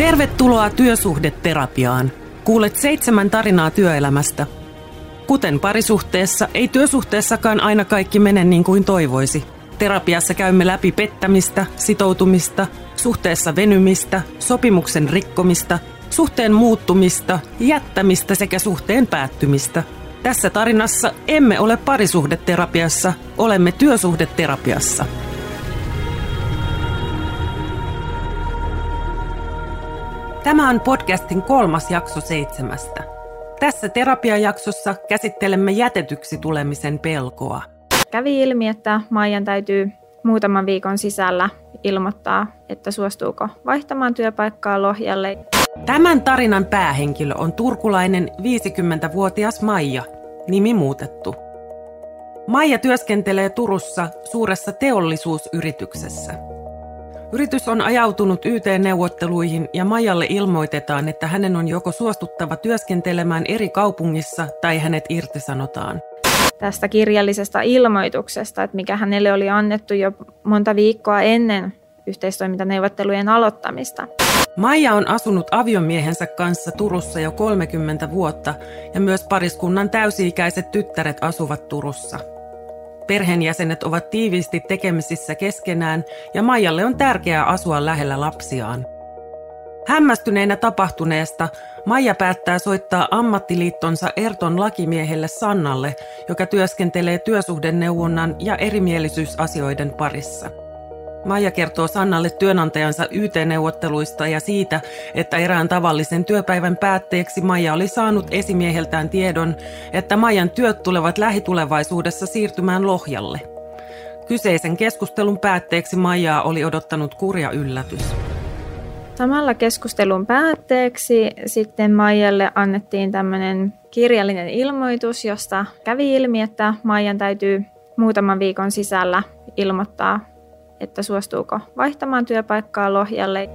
Tervetuloa työsuhdeterapiaan. Kuulet seitsemän tarinaa työelämästä. Kuten parisuhteessa, ei työsuhteessakaan aina kaikki mene niin kuin toivoisi. Terapiassa käymme läpi pettämistä, sitoutumista, suhteessa venymistä, sopimuksen rikkomista, suhteen muuttumista, jättämistä sekä suhteen päättymistä. Tässä tarinassa emme ole parisuhdeterapiassa, olemme työsuhdeterapiassa. Tämä on podcastin kolmas jakso seitsemästä. Tässä terapiajaksossa käsittelemme jätetyksi tulemisen pelkoa. Kävi ilmi, että Maijan täytyy muutaman viikon sisällä ilmoittaa, että suostuuko vaihtamaan työpaikkaa Lohjalle. Tämän tarinan päähenkilö on turkulainen 50-vuotias Maija, nimi muutettu. Maija työskentelee Turussa suuressa teollisuusyrityksessä – Yritys on ajautunut YT-neuvotteluihin ja Majalle ilmoitetaan, että hänen on joko suostuttava työskentelemään eri kaupungissa tai hänet irtisanotaan. Tästä kirjallisesta ilmoituksesta, että mikä hänelle oli annettu jo monta viikkoa ennen yhteistoimintaneuvottelujen aloittamista. Maija on asunut aviomiehensä kanssa Turussa jo 30 vuotta ja myös pariskunnan täysi-ikäiset tyttäret asuvat Turussa. Perheenjäsenet ovat tiiviisti tekemisissä keskenään ja Maijalle on tärkeää asua lähellä lapsiaan. Hämmästyneenä tapahtuneesta Maija päättää soittaa ammattiliittonsa Erton lakimiehelle Sannalle, joka työskentelee työsuhdeneuvonnan ja erimielisyysasioiden parissa. Maija kertoo Sannalle työnantajansa YT-neuvotteluista ja siitä, että erään tavallisen työpäivän päätteeksi Maija oli saanut esimieheltään tiedon, että Maijan työt tulevat lähitulevaisuudessa siirtymään Lohjalle. Kyseisen keskustelun päätteeksi Maijaa oli odottanut kurja yllätys. Samalla keskustelun päätteeksi sitten Maijalle annettiin tämmöinen kirjallinen ilmoitus, josta kävi ilmi, että Maijan täytyy muutaman viikon sisällä ilmoittaa että suostuuko vaihtamaan työpaikkaa Lohjalle.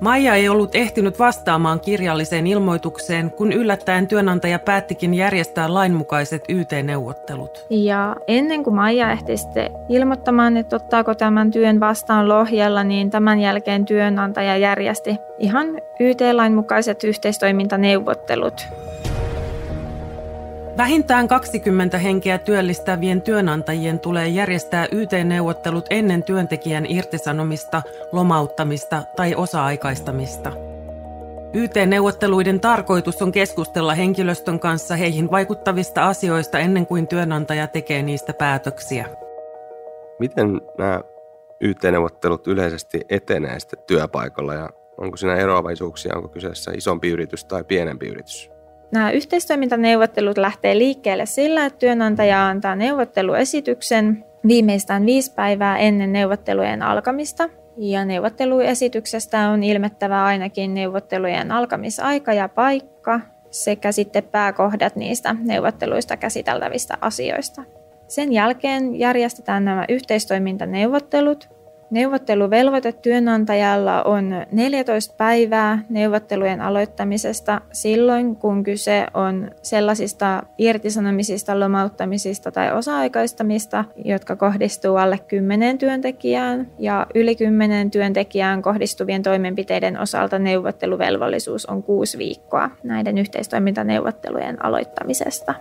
Maija ei ollut ehtinyt vastaamaan kirjalliseen ilmoitukseen, kun yllättäen työnantaja päättikin järjestää lainmukaiset YT-neuvottelut. Ja ennen kuin Maija ehti sitten ilmoittamaan, että ottaako tämän työn vastaan Lohjalla, niin tämän jälkeen työnantaja järjesti ihan YT-lain mukaiset yhteistoimintaneuvottelut. Vähintään 20 henkeä työllistävien työnantajien tulee järjestää YT-neuvottelut ennen työntekijän irtisanomista, lomauttamista tai osa-aikaistamista. YT-neuvotteluiden tarkoitus on keskustella henkilöstön kanssa heihin vaikuttavista asioista ennen kuin työnantaja tekee niistä päätöksiä. Miten nämä YT-neuvottelut yleisesti etenee työpaikalla ja onko siinä eroavaisuuksia, onko kyseessä isompi yritys tai pienempi yritys? Nämä yhteistoimintaneuvottelut lähtee liikkeelle sillä, että työnantaja antaa neuvotteluesityksen viimeistään viisi päivää ennen neuvottelujen alkamista. Ja neuvotteluesityksestä on ilmettävä ainakin neuvottelujen alkamisaika ja paikka sekä sitten pääkohdat niistä neuvotteluista käsiteltävistä asioista. Sen jälkeen järjestetään nämä yhteistoimintaneuvottelut, Neuvotteluvelvoite työnantajalla on 14 päivää neuvottelujen aloittamisesta silloin, kun kyse on sellaisista irtisanomisista, lomauttamisista tai osa-aikaistamista, jotka kohdistuu alle 10 työntekijään ja yli 10 työntekijään kohdistuvien toimenpiteiden osalta neuvotteluvelvollisuus on 6 viikkoa näiden yhteistoimintaneuvottelujen aloittamisesta.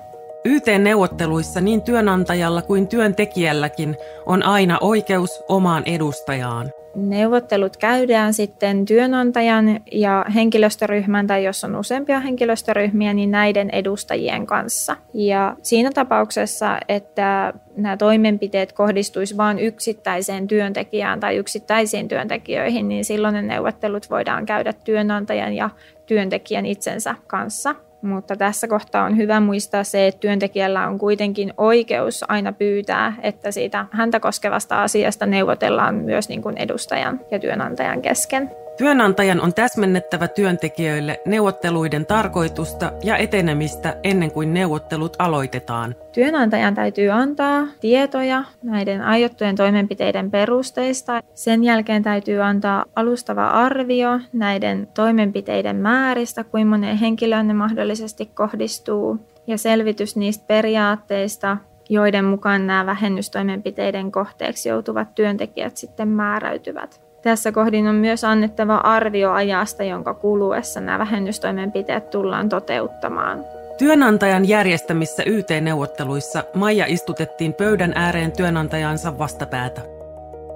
YT-neuvotteluissa niin työnantajalla kuin työntekijälläkin on aina oikeus omaan edustajaan. Neuvottelut käydään sitten työnantajan ja henkilöstöryhmän tai jos on useampia henkilöstöryhmiä, niin näiden edustajien kanssa. Ja siinä tapauksessa, että nämä toimenpiteet kohdistuisi vain yksittäiseen työntekijään tai yksittäisiin työntekijöihin, niin silloin ne neuvottelut voidaan käydä työnantajan ja työntekijän itsensä kanssa. Mutta tässä kohtaa on hyvä muistaa se, että työntekijällä on kuitenkin oikeus aina pyytää, että siitä häntä koskevasta asiasta neuvotellaan myös niin kuin edustajan ja työnantajan kesken. Työnantajan on täsmennettävä työntekijöille neuvotteluiden tarkoitusta ja etenemistä ennen kuin neuvottelut aloitetaan. Työnantajan täytyy antaa tietoja näiden aiottujen toimenpiteiden perusteista. Sen jälkeen täytyy antaa alustava arvio näiden toimenpiteiden määristä, kuinka moneen henkilöön ne mahdollisesti kohdistuu, ja selvitys niistä periaatteista, joiden mukaan nämä vähennystoimenpiteiden kohteeksi joutuvat työntekijät sitten määräytyvät. Tässä kohdin on myös annettava arvio ajasta, jonka kuluessa nämä vähennystoimenpiteet tullaan toteuttamaan. Työnantajan järjestämissä YT-neuvotteluissa Maija istutettiin pöydän ääreen työnantajansa vastapäätä.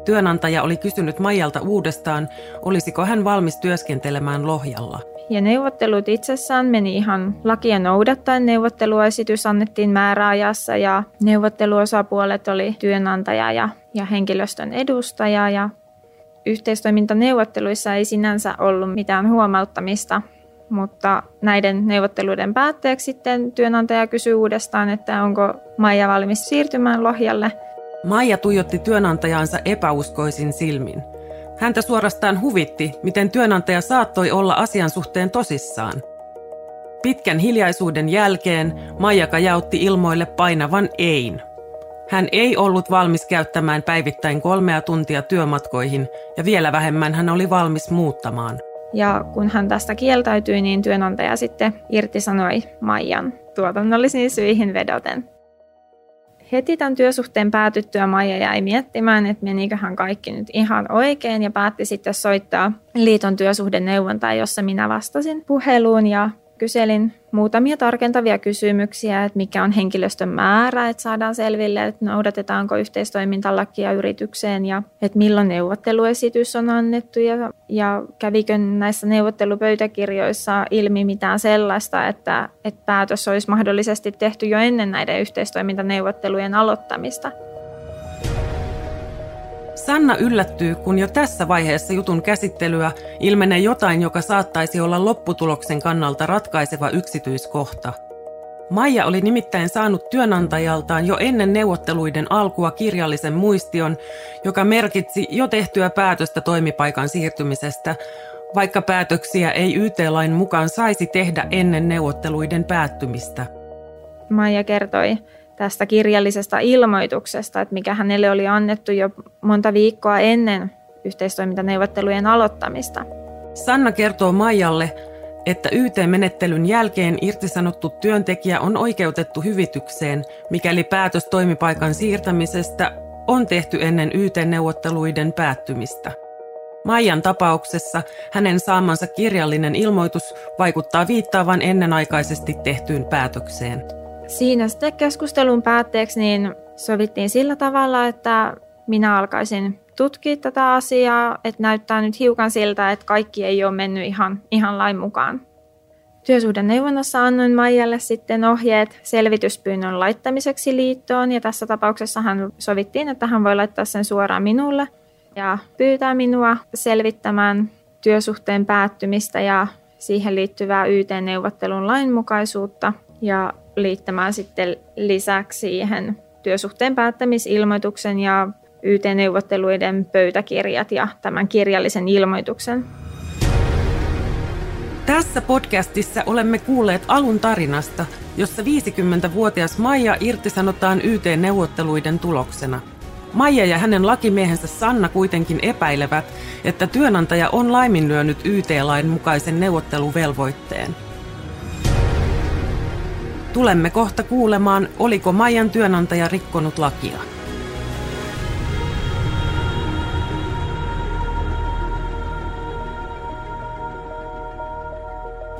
Työnantaja oli kysynyt Maijalta uudestaan, olisiko hän valmis työskentelemään Lohjalla. Ja neuvottelut itsessään meni ihan lakia noudattaen. Neuvotteluesitys annettiin määräajassa ja neuvotteluosapuolet oli työnantaja ja, ja henkilöstön edustaja. Ja yhteistoimintaneuvotteluissa ei sinänsä ollut mitään huomauttamista, mutta näiden neuvotteluiden päätteeksi sitten työnantaja kysyi uudestaan, että onko Maija valmis siirtymään Lohjalle. Maija tuijotti työnantajansa epäuskoisin silmin. Häntä suorastaan huvitti, miten työnantaja saattoi olla asian suhteen tosissaan. Pitkän hiljaisuuden jälkeen Maija kajautti ilmoille painavan ein. Hän ei ollut valmis käyttämään päivittäin kolmea tuntia työmatkoihin ja vielä vähemmän hän oli valmis muuttamaan. Ja kun hän tästä kieltäytyi, niin työnantaja sitten irtisanoi Maijan tuotannollisiin syihin vedoten. Heti tämän työsuhteen päätyttyä Maija jäi miettimään, että meniköhän kaikki nyt ihan oikein ja päätti sitten soittaa liiton työsuhdeneuvontaan, jossa minä vastasin puheluun ja kyselin muutamia tarkentavia kysymyksiä, että mikä on henkilöstön määrä, että saadaan selville, että noudatetaanko yhteistoimintalakia yritykseen ja että milloin neuvotteluesitys on annettu ja, ja kävikö näissä neuvottelupöytäkirjoissa ilmi mitään sellaista, että, että päätös olisi mahdollisesti tehty jo ennen näiden yhteistoimintaneuvottelujen aloittamista. Sanna yllättyy, kun jo tässä vaiheessa jutun käsittelyä ilmenee jotain, joka saattaisi olla lopputuloksen kannalta ratkaiseva yksityiskohta. Maija oli nimittäin saanut työnantajaltaan jo ennen neuvotteluiden alkua kirjallisen muistion, joka merkitsi jo tehtyä päätöstä toimipaikan siirtymisestä, vaikka päätöksiä ei YT-lain mukaan saisi tehdä ennen neuvotteluiden päättymistä. Maija kertoi, tästä kirjallisesta ilmoituksesta, että mikä hänelle oli annettu jo monta viikkoa ennen yhteistoimintaneuvottelujen aloittamista. Sanna kertoo Maijalle, että YT-menettelyn jälkeen irtisanottu työntekijä on oikeutettu hyvitykseen, mikäli päätös toimipaikan siirtämisestä on tehty ennen YT-neuvotteluiden päättymistä. Maijan tapauksessa hänen saamansa kirjallinen ilmoitus vaikuttaa viittaavan ennenaikaisesti tehtyyn päätökseen. Siinä sitten keskustelun päätteeksi niin sovittiin sillä tavalla, että minä alkaisin tutkia tätä asiaa, että näyttää nyt hiukan siltä, että kaikki ei ole mennyt ihan, ihan lain mukaan. Työsuhdeneuvonnassa annoin Maijalle sitten ohjeet selvityspyynnön laittamiseksi liittoon ja tässä tapauksessa hän sovittiin, että hän voi laittaa sen suoraan minulle ja pyytää minua selvittämään työsuhteen päättymistä ja siihen liittyvää YT-neuvottelun lainmukaisuutta ja liittämään sitten lisäksi siihen työsuhteen päättämisilmoituksen ja YT-neuvotteluiden pöytäkirjat ja tämän kirjallisen ilmoituksen. Tässä podcastissa olemme kuulleet alun tarinasta, jossa 50-vuotias Maija irtisanotaan YT-neuvotteluiden tuloksena. Maija ja hänen lakimiehensä Sanna kuitenkin epäilevät, että työnantaja on laiminlyönyt YT-lain mukaisen neuvotteluvelvoitteen. Tulemme kohta kuulemaan, oliko Maijan työnantaja rikkonut lakia.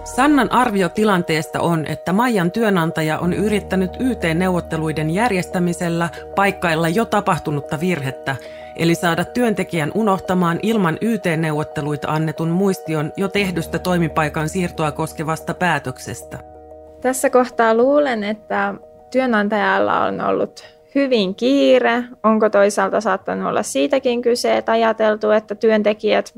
Sannan arvio tilanteesta on, että Maijan työnantaja on yrittänyt YT-neuvotteluiden järjestämisellä paikkailla jo tapahtunutta virhettä, eli saada työntekijän unohtamaan ilman YT-neuvotteluita annetun muistion jo tehdystä toimipaikan siirtoa koskevasta päätöksestä. Tässä kohtaa luulen, että työnantajalla on ollut hyvin kiire. Onko toisaalta saattanut olla siitäkin kyse, että ajateltu, että työntekijät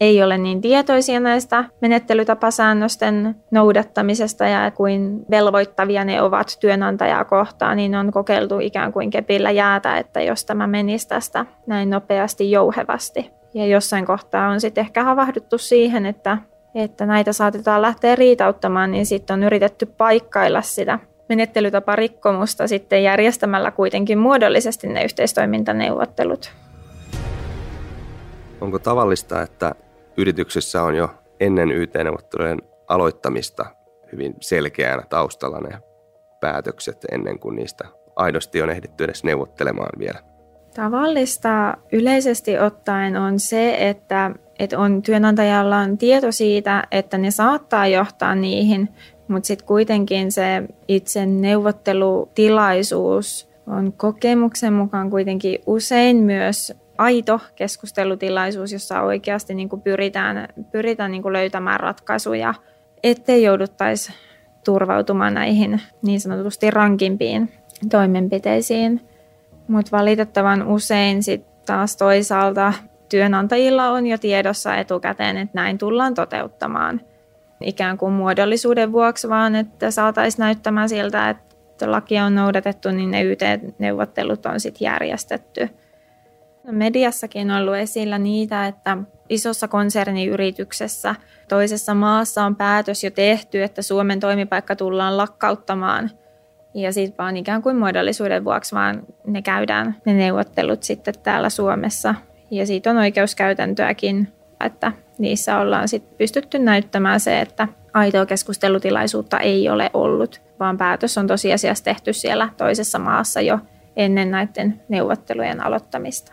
ei ole niin tietoisia näistä menettelytapasäännösten noudattamisesta ja kuin velvoittavia ne ovat työnantajaa kohtaan, niin on kokeiltu ikään kuin kepillä jäätä, että jos tämä menisi tästä näin nopeasti jouhevasti. Ja jossain kohtaa on sitten ehkä havahduttu siihen, että että näitä saatetaan lähteä riitauttamaan, niin sitten on yritetty paikkailla sitä menettelytaparikkomusta sitten järjestämällä kuitenkin muodollisesti ne yhteistoimintaneuvottelut. Onko tavallista, että yrityksessä on jo ennen YT-neuvottelujen aloittamista hyvin selkeänä taustalla ne päätökset ennen kuin niistä aidosti on ehditty edes neuvottelemaan vielä? Tavallista yleisesti ottaen on se, että, että on työnantajalla on tieto siitä, että ne saattaa johtaa niihin, mutta sitten kuitenkin se itse neuvottelutilaisuus on kokemuksen mukaan kuitenkin usein myös aito keskustelutilaisuus, jossa oikeasti niin kuin pyritään, pyritään niin kuin löytämään ratkaisuja, ettei jouduttaisi turvautumaan näihin niin sanotusti rankimpiin toimenpiteisiin. Mutta valitettavan usein sitten taas toisaalta työnantajilla on jo tiedossa etukäteen, että näin tullaan toteuttamaan ikään kuin muodollisuuden vuoksi, vaan että saataisiin näyttämään siltä, että lakia on noudatettu, niin ne YT-neuvottelut on sitten järjestetty. Mediassakin on ollut esillä niitä, että isossa konserniyrityksessä toisessa maassa on päätös jo tehty, että Suomen toimipaikka tullaan lakkauttamaan. Ja sitten vaan ikään kuin muodollisuuden vuoksi vaan ne käydään ne neuvottelut sitten täällä Suomessa. Ja siitä on oikeuskäytäntöäkin, että niissä ollaan sitten pystytty näyttämään se, että aitoa keskustelutilaisuutta ei ole ollut, vaan päätös on tosiasiassa tehty siellä toisessa maassa jo ennen näiden neuvottelujen aloittamista.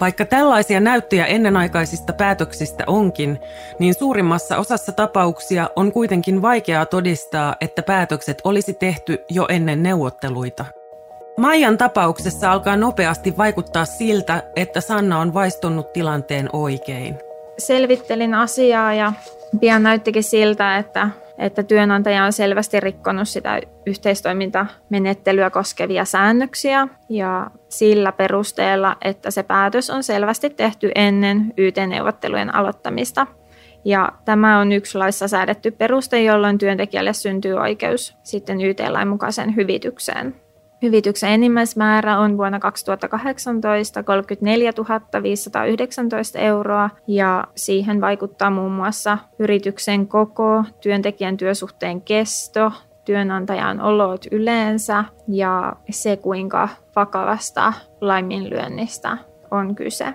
Vaikka tällaisia näyttöjä ennenaikaisista päätöksistä onkin, niin suurimmassa osassa tapauksia on kuitenkin vaikeaa todistaa, että päätökset olisi tehty jo ennen neuvotteluita. Maijan tapauksessa alkaa nopeasti vaikuttaa siltä, että Sanna on vaistunut tilanteen oikein. Selvittelin asiaa ja pian näyttikin siltä, että että työnantaja on selvästi rikkonut sitä yhteistoimintamenettelyä koskevia säännöksiä ja sillä perusteella, että se päätös on selvästi tehty ennen YT-neuvottelujen aloittamista. Ja tämä on yksi laissa säädetty peruste, jolloin työntekijälle syntyy oikeus sitten YT-lain mukaisen hyvitykseen. Hyvityksen enimmäismäärä on vuonna 2018 34 519 euroa ja siihen vaikuttaa muun muassa yrityksen koko, työntekijän työsuhteen kesto, työnantajan olot yleensä ja se, kuinka vakavasta laiminlyönnistä on kyse.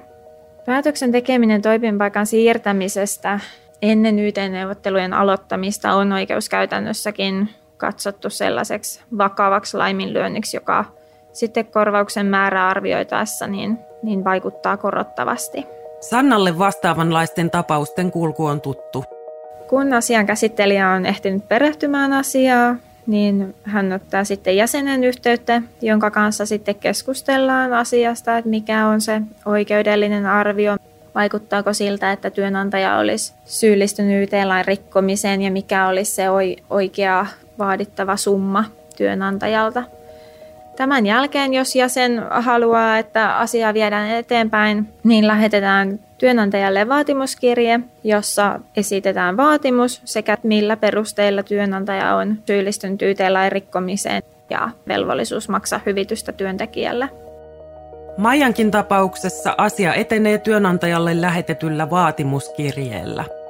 Päätöksen tekeminen toimipaikan siirtämisestä ennen YT-neuvottelujen aloittamista on oikeuskäytännössäkin katsottu sellaiseksi vakavaksi laiminlyönniksi, joka sitten korvauksen määrää arvioitaessa niin, niin vaikuttaa korottavasti. Sannalle vastaavanlaisten tapausten kulku on tuttu. Kun asian käsittelijä on ehtinyt perehtymään asiaa, niin hän ottaa sitten jäsenen yhteyttä, jonka kanssa sitten keskustellaan asiasta, että mikä on se oikeudellinen arvio, vaikuttaako siltä, että työnantaja olisi syyllistynyt YT-lain rikkomiseen ja mikä olisi se oikea vaadittava summa työnantajalta. Tämän jälkeen, jos jäsen haluaa, että asia viedään eteenpäin, niin lähetetään työnantajalle vaatimuskirje, jossa esitetään vaatimus sekä millä perusteilla työnantaja on syyllistynyt YT-lain rikkomiseen ja velvollisuus maksaa hyvitystä työntekijälle. Maijankin tapauksessa asia etenee työnantajalle lähetetyllä vaatimuskirjeellä.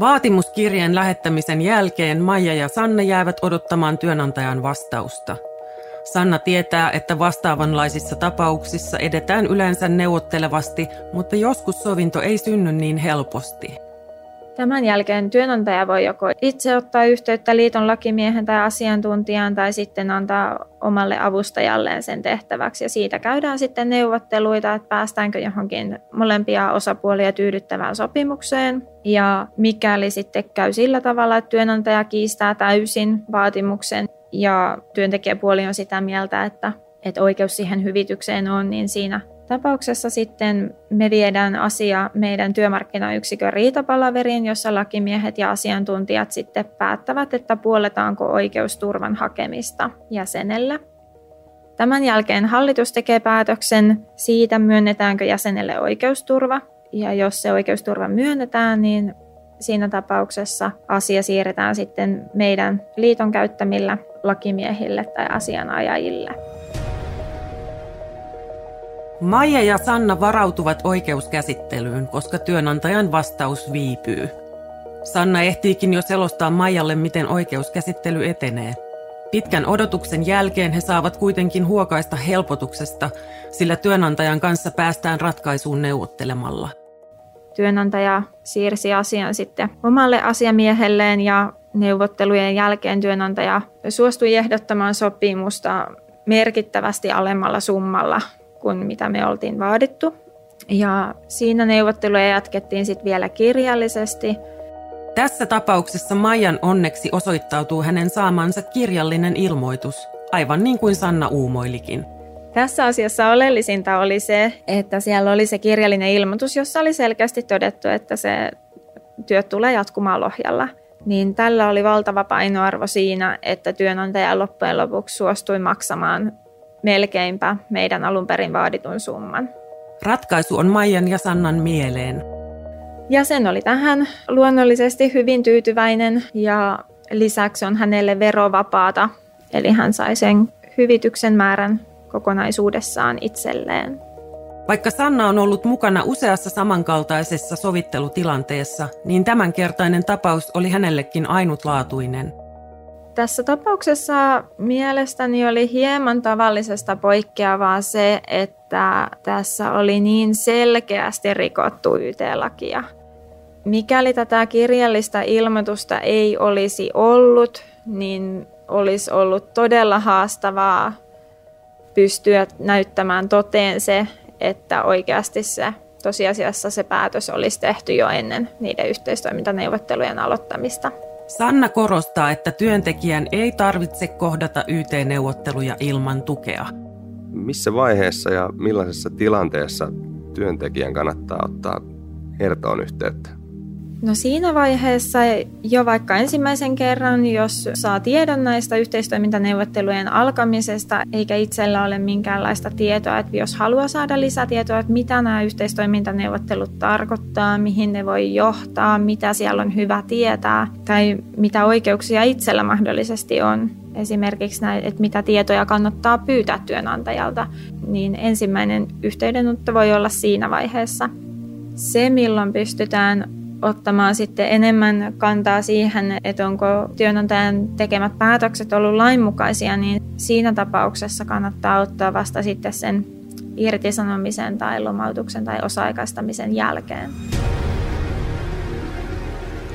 Vaatimuskirjeen lähettämisen jälkeen Maija ja Sanna jäävät odottamaan työnantajan vastausta. Sanna tietää, että vastaavanlaisissa tapauksissa edetään yleensä neuvottelevasti, mutta joskus sovinto ei synny niin helposti. Tämän jälkeen työnantaja voi joko itse ottaa yhteyttä liiton lakimiehen tai asiantuntijan tai sitten antaa omalle avustajalleen sen tehtäväksi. Ja siitä käydään sitten neuvotteluita, että päästäänkö johonkin molempia osapuolia tyydyttävään sopimukseen. Ja mikäli sitten käy sillä tavalla, että työnantaja kiistää täysin vaatimuksen ja työntekijäpuoli on sitä mieltä, että, että oikeus siihen hyvitykseen on, niin siinä tapauksessa sitten me viedään asia meidän työmarkkinayksikön riitapalaveriin, jossa lakimiehet ja asiantuntijat sitten päättävät, että puoletaanko oikeusturvan hakemista jäsenelle. Tämän jälkeen hallitus tekee päätöksen siitä, myönnetäänkö jäsenelle oikeusturva. Ja jos se oikeusturva myönnetään, niin siinä tapauksessa asia siirretään sitten meidän liiton käyttämillä lakimiehille tai asianajajille. Maija ja Sanna varautuvat oikeuskäsittelyyn, koska työnantajan vastaus viipyy. Sanna ehtiikin jo selostaa Maijalle, miten oikeuskäsittely etenee. Pitkän odotuksen jälkeen he saavat kuitenkin huokaista helpotuksesta, sillä työnantajan kanssa päästään ratkaisuun neuvottelemalla. Työnantaja siirsi asian sitten omalle asiamiehelleen ja neuvottelujen jälkeen työnantaja suostui ehdottamaan sopimusta merkittävästi alemmalla summalla kuin mitä me oltiin vaadittu. Ja siinä neuvotteluja jatkettiin sitten vielä kirjallisesti. Tässä tapauksessa Maijan onneksi osoittautuu hänen saamansa kirjallinen ilmoitus, aivan niin kuin Sanna uumoilikin. Tässä asiassa oleellisinta oli se, että siellä oli se kirjallinen ilmoitus, jossa oli selkeästi todettu, että se työt tulee jatkumaan Lohjalla. Niin tällä oli valtava painoarvo siinä, että työnantaja loppujen lopuksi suostui maksamaan melkeinpä meidän alun perin vaaditun summan. Ratkaisu on Maijan ja Sannan mieleen. Jäsen oli tähän luonnollisesti hyvin tyytyväinen ja lisäksi on hänelle verovapaata, eli hän sai sen hyvityksen määrän kokonaisuudessaan itselleen. Vaikka Sanna on ollut mukana useassa samankaltaisessa sovittelutilanteessa, niin tämänkertainen tapaus oli hänellekin ainutlaatuinen. Tässä tapauksessa mielestäni oli hieman tavallisesta poikkeavaa se, että tässä oli niin selkeästi rikottu YT-lakia. Mikäli tätä kirjallista ilmoitusta ei olisi ollut, niin olisi ollut todella haastavaa pystyä näyttämään toteen se, että oikeasti se tosiasiassa se päätös olisi tehty jo ennen niiden yhteistoimintaneuvottelujen aloittamista. Sanna korostaa, että työntekijän ei tarvitse kohdata YT-neuvotteluja ilman tukea. Missä vaiheessa ja millaisessa tilanteessa työntekijän kannattaa ottaa Hertoon yhteyttä? No siinä vaiheessa jo vaikka ensimmäisen kerran, jos saa tiedon näistä yhteistoimintaneuvottelujen alkamisesta, eikä itsellä ole minkäänlaista tietoa, että jos haluaa saada lisätietoa, että mitä nämä yhteistoimintaneuvottelut tarkoittaa, mihin ne voi johtaa, mitä siellä on hyvä tietää tai mitä oikeuksia itsellä mahdollisesti on, esimerkiksi näin, että mitä tietoja kannattaa pyytää työnantajalta, niin ensimmäinen yhteydenotto voi olla siinä vaiheessa. Se, milloin pystytään ottamaan sitten enemmän kantaa siihen, että onko työnantajan tekemät päätökset ollut lainmukaisia, niin siinä tapauksessa kannattaa ottaa vasta sitten sen irtisanomisen tai lomautuksen tai osa-aikaistamisen jälkeen.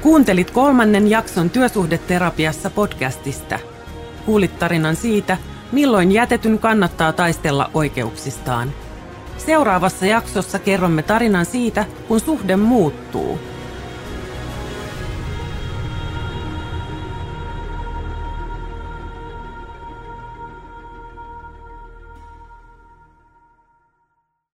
Kuuntelit kolmannen jakson Työsuhdeterapiassa podcastista. Kuulit tarinan siitä, milloin jätetyn kannattaa taistella oikeuksistaan. Seuraavassa jaksossa kerromme tarinan siitä, kun suhde muuttuu –